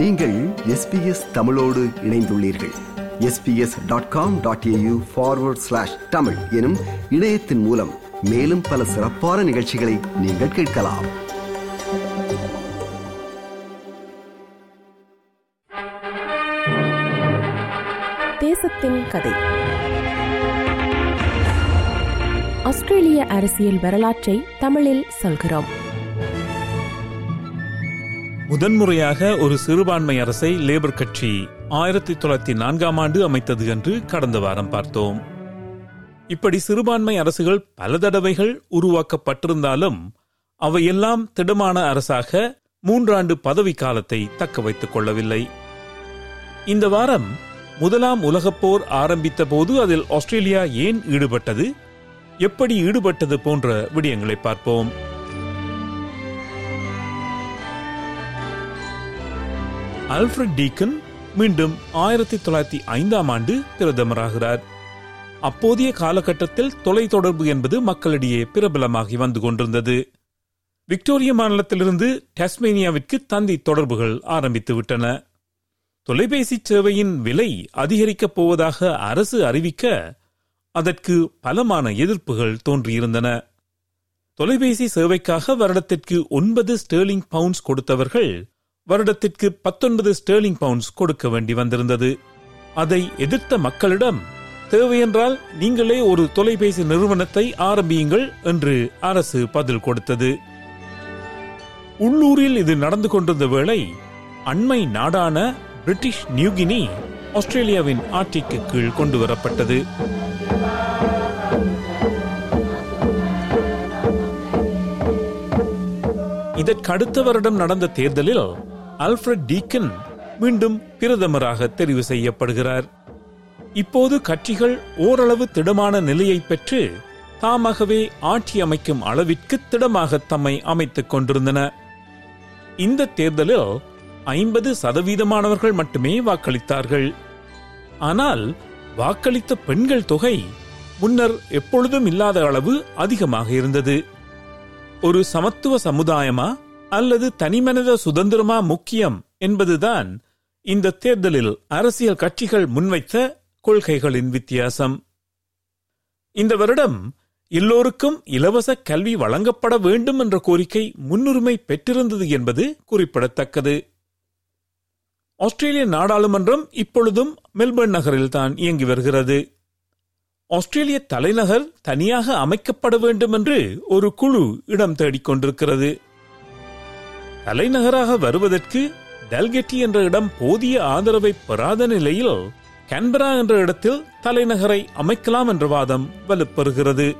நீங்கள் எஸ்பிஎஸ் தமிழோடு இணைந்துள்ளீர்கள். SBS dot com dot AU forward slash Tamil எனும் இணையத்தின் மூலம் மேலும் பல சிறப்பான நிகழ்ச்சிகளை நீங்கள் கேட்கலாம். தேசத்தின் கதை. ஆஸ்திரேலிய அரசியல் வரலாற்றை தமிழில் சொல்கிறோம். முதன்முறையாக ஒரு சிறுபான்மை அரசை லேபர் கட்சி ஆயிரத்தி தொள்ளாயிரத்தி நான்காம் ஆண்டு அமைத்தது என்று கடந்த வாரம் பார்த்தோம். இப்படி சிறுபான்மை அரசுகள் பல தடவைகள் உருவாக்கப்பட்டிருந்தாலும் அவையெல்லாம் திடமான அரசாக மூன்றாண்டு பதவி காலத்தை தக்க வைத்துக் கொள்ளவில்லை. இந்த வாரம் முதலாம் உலகப் போர் ஆரம்பித்த போது அதில் ஆஸ்திரேலியா ஏன் ஈடுபட்டது? எப்படி ஈடுபட்டது போன்ற விடயங்களை பார்ப்போம். அல்ஃபிரட் டீக்கன் மீண்டும் ஆயிரத்தி தொள்ளாயிரத்தி ஐந்தாம் ஆண்டு பிரதமராகிறார் அப்போதைய காலகட்டத்தில் தொலைத்தொடர்பு என்பது மக்களிடையே பிரபலமாகி வந்து கொண்டிருந்தது. விக்டோரிய மாநிலத்திலிருந்து டாஸ்மேனியாவிற்கு தந்தி தொடர்புகள் ஆரம்பித்து விட்டன. தொலைபேசி சேவையின் விலை அதிகரிக்கப் போவதாக அரசு அறிவிக்க அதற்கு பலமான எதிர்ப்புகள் தோன்றியிருந்தன. தொலைபேசி சேவைக்காக வருடத்திற்கு ஒன்பது ஸ்டேர்லிங் பவுண்ட்ஸ் கொடுத்தவர்கள் வருடத்திற்கு பத்தொன்பது ஸ்டேர்லிங் பவுண்ட்ஸ் கொடுக்க வேண்டி வந்திருந்தது. அதை எதிர்த்த மக்களிடம் தேவையென்றால் நீங்களே ஒரு தொலைபேசி நிறுவனத்தை ஆரம்பியுங்கள் என்று அரசு பதில் கொடுத்தது. உள்ளூரில் இது நடந்து கொண்டிருந்த வேளை அண்மை நாடான பிரிட்டிஷ் நியூகினி ஆஸ்திரேலியாவின் ஆட்சிக்கு கீழ் கொண்டு வரப்பட்டது இதற்கு அடுத்த வருடம் நடந்த தேர்தலில் அல்ஃபிரட் டீக்கன் மீண்டும் பிரதமராக தெரிவு செய்யப்படுகிறார். இப்போது கட்சிகள் ஓரளவு திடமான நிலையை பெற்று தாமாகவே ஆட்சி அமைக்கும் அளவிற்கு திடமாக தம்மை அமைத்துக் கொண்டிருந்தன. இந்த தேர்தலில் ஐம்பது சதவீதமானவர்கள் மட்டுமே வாக்களித்தார்கள். ஆனால் வாக்களித்த பெண்கள் தொகை முன்னர் எப்பொழுதும் இல்லாத அளவு அதிகமாக இருந்தது. ஒரு சமத்துவ சமுதாயமா? அல்லது தனிமனித சுதந்திரமா முக்கியம் என்பதுதான் இந்த தேர்தலில் அரசியல் கட்சிகள் முன்வைத்த கொள்கைகளின் வித்தியாசம். இந்த வருடம் எல்லோருக்கும் இலவச கல்வி வழங்கப்பட வேண்டும் என்ற கோரிக்கை முன்னுரிமை பெற்றிருந்தது என்பது குறிப்பிடத்தக்கது. ஆஸ்திரேலிய நாடாளுமன்றம் இப்பொழுதும் மெல்பர்ன் நகரில் தான் இயங்கி வருகிறது. ஆஸ்திரேலிய தலைநகர் தனியாக அமைக்கப்பட வேண்டும் என்று ஒரு குழு இடம் தேடிக் கொண்டிருக்கிறது தலைநகராக வருவதற்கு டல்கெட்டி என்ற இடம் போதிய ஆதரவை பெறாத நிலையில் கேன்பரா என்ற இடத்தில் தலைநகரை அமைக்கலாம் என்ற வாதம் வலுப்பெறுகிறது.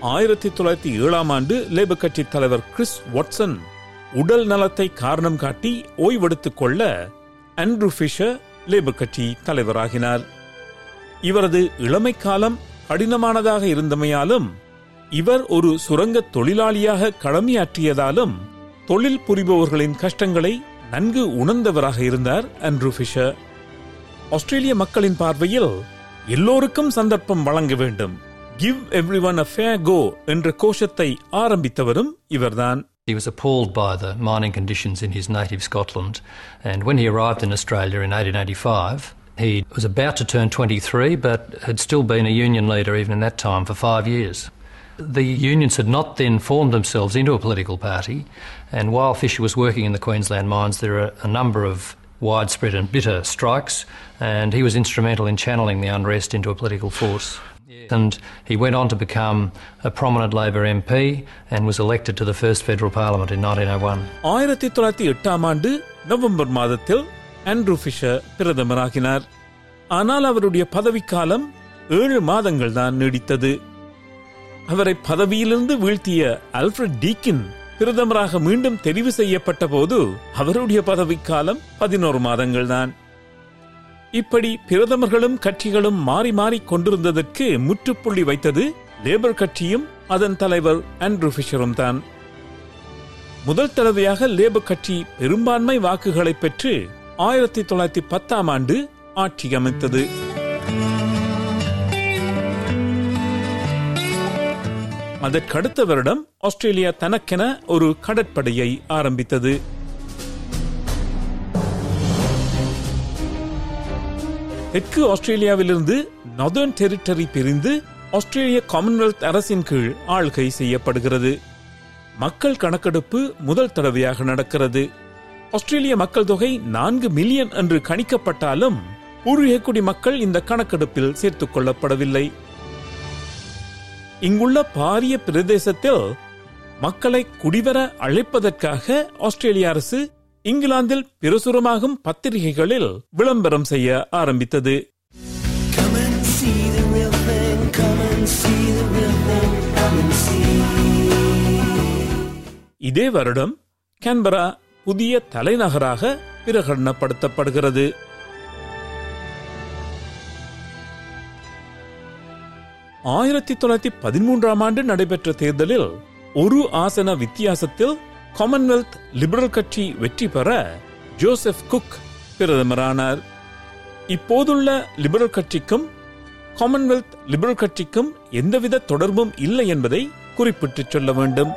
ஆயிரத்தி தொள்ளாயிரத்தி ஏழாம் ஆண்டு லேபர் கட்சி தலைவர் கிறிஸ் வாட்சன் உடல் நலத்தை காரணம் காட்டி ஓய்வெடுத்துக் கொள்ள அண்ட்ரூ ஃபிஷர் லேபர் கட்சி தலைவராகினார். இவரது இளமை காலம் கடினமானதாக இருந்தமையாலும் இவர் ஒரு சுரங்க தொழிலாளியாக கடமையாற்றியதாலும் தொழில் புரிபவர்களின் கஷ்டங்களை நன்கு உணர்ந்தவராக இருந்தார் ஆண்ட்ரூ ஃபிஷர் ஆஸ்திரேலிய மக்களின் பார்வையில் எல்லோருக்கும் சந்தர்ப்பம் வழங்க வேண்டும் give everyone a fair go என்ற கோஷத்தை ஆரம்பித்தவரும் இவர்தான் He was appalled by the mining conditions in his native Scotland, and when he arrived in Australia in 1885, he was about to turn 23 but had still been a union leader even in that time for five years. The unions had not then formed themselves into a political party, and while Fisher was working in the Queensland mines, there were a number of widespread and bitter strikes, and he was instrumental in channeling the unrest into a political force. And he went on to become a prominent Labor MP and was elected to the first federal parliament in 1901. ஆயிரத்தி தொள்ளாயிரத்தி எட்டாம் ஆண்டு November மாதத்தில் Andrew Fisher பிரதமராகினார் ஆனால் அவருடைய பதவிக்காலம் ஏழு மாதங்கள் தான் நீடித்தது அவரை பதவியிலிருந்து வீழ்த்திய அல்ஃபிரட் டீக்கின் பிரதமராக மீண்டும் தெரிவு செய்யப்பட்ட போது அவருடைய பதவிக்காலம் பதினோரு மாதங்கள் தான் இப்படி பிரதமர்களும் கட்சிகளும் மாறி மாறி கொண்டிருந்ததற்கு முற்றுப்புள்ளி வைத்தது லேபர் கட்சியும் அதன் தலைவர் ஆண்ட்ரூ ஃபிஷரும் தான். முதல் தடவையாக லேபர் கட்சி பெரும்பான்மை வாக்குகளை பெற்று ஆயிரத்தி தொள்ளாயிரத்தி பத்தாம் ஆண்டு ஆட்சி அமைத்தது. அதற்கடுத்த வருடம் ஆஸ்திரேலியா தனக்கென ஒரு கடற்படையை ஆரம்பித்தது. தெற்கு ஆஸ்திரேலியாவிலிருந்து நதர்ன் டெரிட்டரி பிரிந்து ஆஸ்திரேலிய காமன்வெல்த் அரசின் கீழ் ஆள்கை செய்யப்படுகிறது. மக்கள் கணக்கெடுப்பு முதல் தடவையாக நடக்கிறது. ஆஸ்திரேலிய மக்கள் தொகை நான்கு மில்லியன் என்று கணிக்கப்பட்டாலும் பூர்வீகக்குடி மக்கள் இந்த கணக்கெடுப்பில் சேர்த்துக் கொள்ளப்படவில்லை. இங்குள்ள பாரிய பிரதேசத்தில் மக்களை குடிவர அழைப்பதற்காக ஆஸ்திரேலிய அரசு இங்கிலாந்தில் பிரசுரமாகும் பத்திரிகைகளில் விளம்பரம் செய்ய ஆரம்பித்தது. இதே வருடம் கேன்பரா புதிய தலைநகராக பிரகடனப்படுத்தப்படுகிறது ஆயிரத்தி தொள்ளாயிரத்தி பதிமூன்றாம் ஆண்டு நடைபெற்ற தேர்தலில் ஒரு ஆசன வித்தியாசத்தில் காமன்வெல்த் லிபரல் கட்சி வெற்றி பெற ஜோசப் குக் பிரதமரானார். இப்போதுள்ள லிபரல் கட்சிக்கும் காமன்வெல்த் லிபரல் கட்சிக்கும் எந்தவித தொடர்பும் இல்லை என்பதை குறிப்பிட்டுச் சொல்ல வேண்டும்.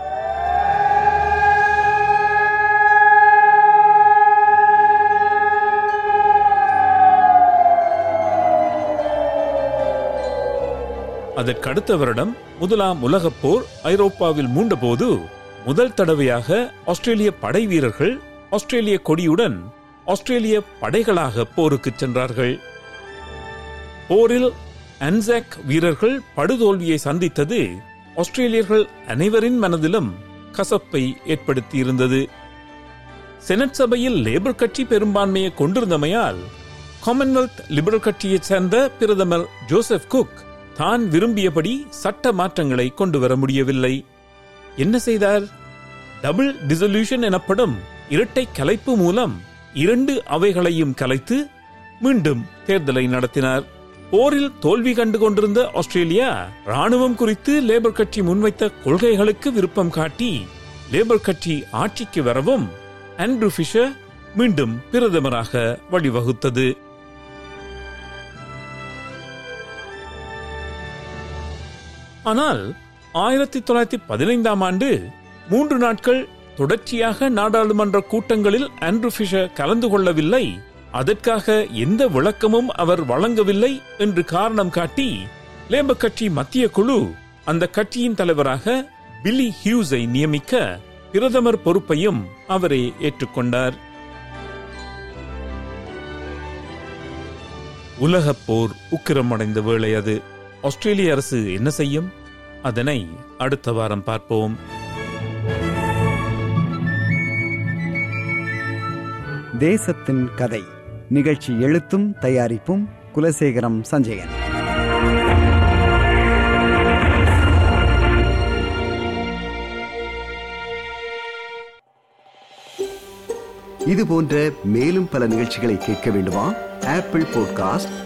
அதற்கடுத்த வருடம் முதலாம் உலகப் போர் ஐரோப்பாவில் மூண்டபோது முதல் தடவையாக ஆஸ்திரேலிய படை வீரர்கள் ஆஸ்திரேலிய கொடியுடன் ஆஸ்திரேலிய படைகளாக போருக்கு சென்றார்கள். போரில் அன்சாக் வீரர்கள் படுதோல்வியை சந்தித்தது ஆஸ்திரேலியர்கள் அனைவரின் மனதிலும் கசப்பை ஏற்படுத்தியிருந்தது. செனட் சபையில் லேபர் கட்சி பெரும்பான்மையை கொண்டிருந்தமையால் காமன்வெல்த் லிபரல் கட்சியைச் சேர்ந்த பிரதமர் ஜோசப் குக் தான் விரும்பியபடி சட்ட மாற்றங்களை கொண்டு வர முடியவில்லை. என்ன செய்தார்? டபுள் டிசல்யூஷன் எனப்படும் இரட்டை கலைப்பு மூலம் இரண்டு அவைகளையும் கலைத்து மீண்டும் தேர்தலை நடத்தினார். போரில் தோல்வி கண்டு கொண்டிருந்த ஆஸ்திரேலியா ராணுவம் குறித்து லேபர் கட்சி முன்வைத்த கொள்கைகளுக்கு விருப்பம் காட்டி லேபர் கட்சி ஆட்சிக்கு வரவும் ஆண்ட்ரூ ஃபிஷர் மீண்டும் பிரதமராக வழிவகுத்தது. ஆனால் ஆயிரத்தி தொள்ளாயிரத்தி பதினைந்தாம் ஆண்டு மூன்று நாட்கள் தொடர்ச்சியாக நாடாளுமன்ற கூட்டங்களில் ஆண்ட்ரூ ஃபிஷர் கலந்து கொள்ளவில்லை. அதற்காக எந்த விளக்கமும் அவர் வழங்கவில்லை என்று காரணம் காட்டி லேபர் கட்சி மத்திய குழு அந்த கட்சியின் தலைவராக பில்லி ஹியூஸை நியமிக்க பிரதமர் பொறுப்பையும் அவரே ஏற்றுக்கொண்டார். உலகப் போர் உக்கிரமடைந்த வேளை அது. ஆஸ்திரேலிய அரசு என்ன செய்யும்? அதனை அடுத்த வாரம் பார்ப்போம். தேசத்தின் கதை. நிகழ்ச்சி எழுத்தும் தயாரிப்பும் குலசேகரம் சஞ்சயன். இது போன்ற மேலும் பல நிகழ்ச்சிகளை கேட்க வேண்டுமா? Apple podcast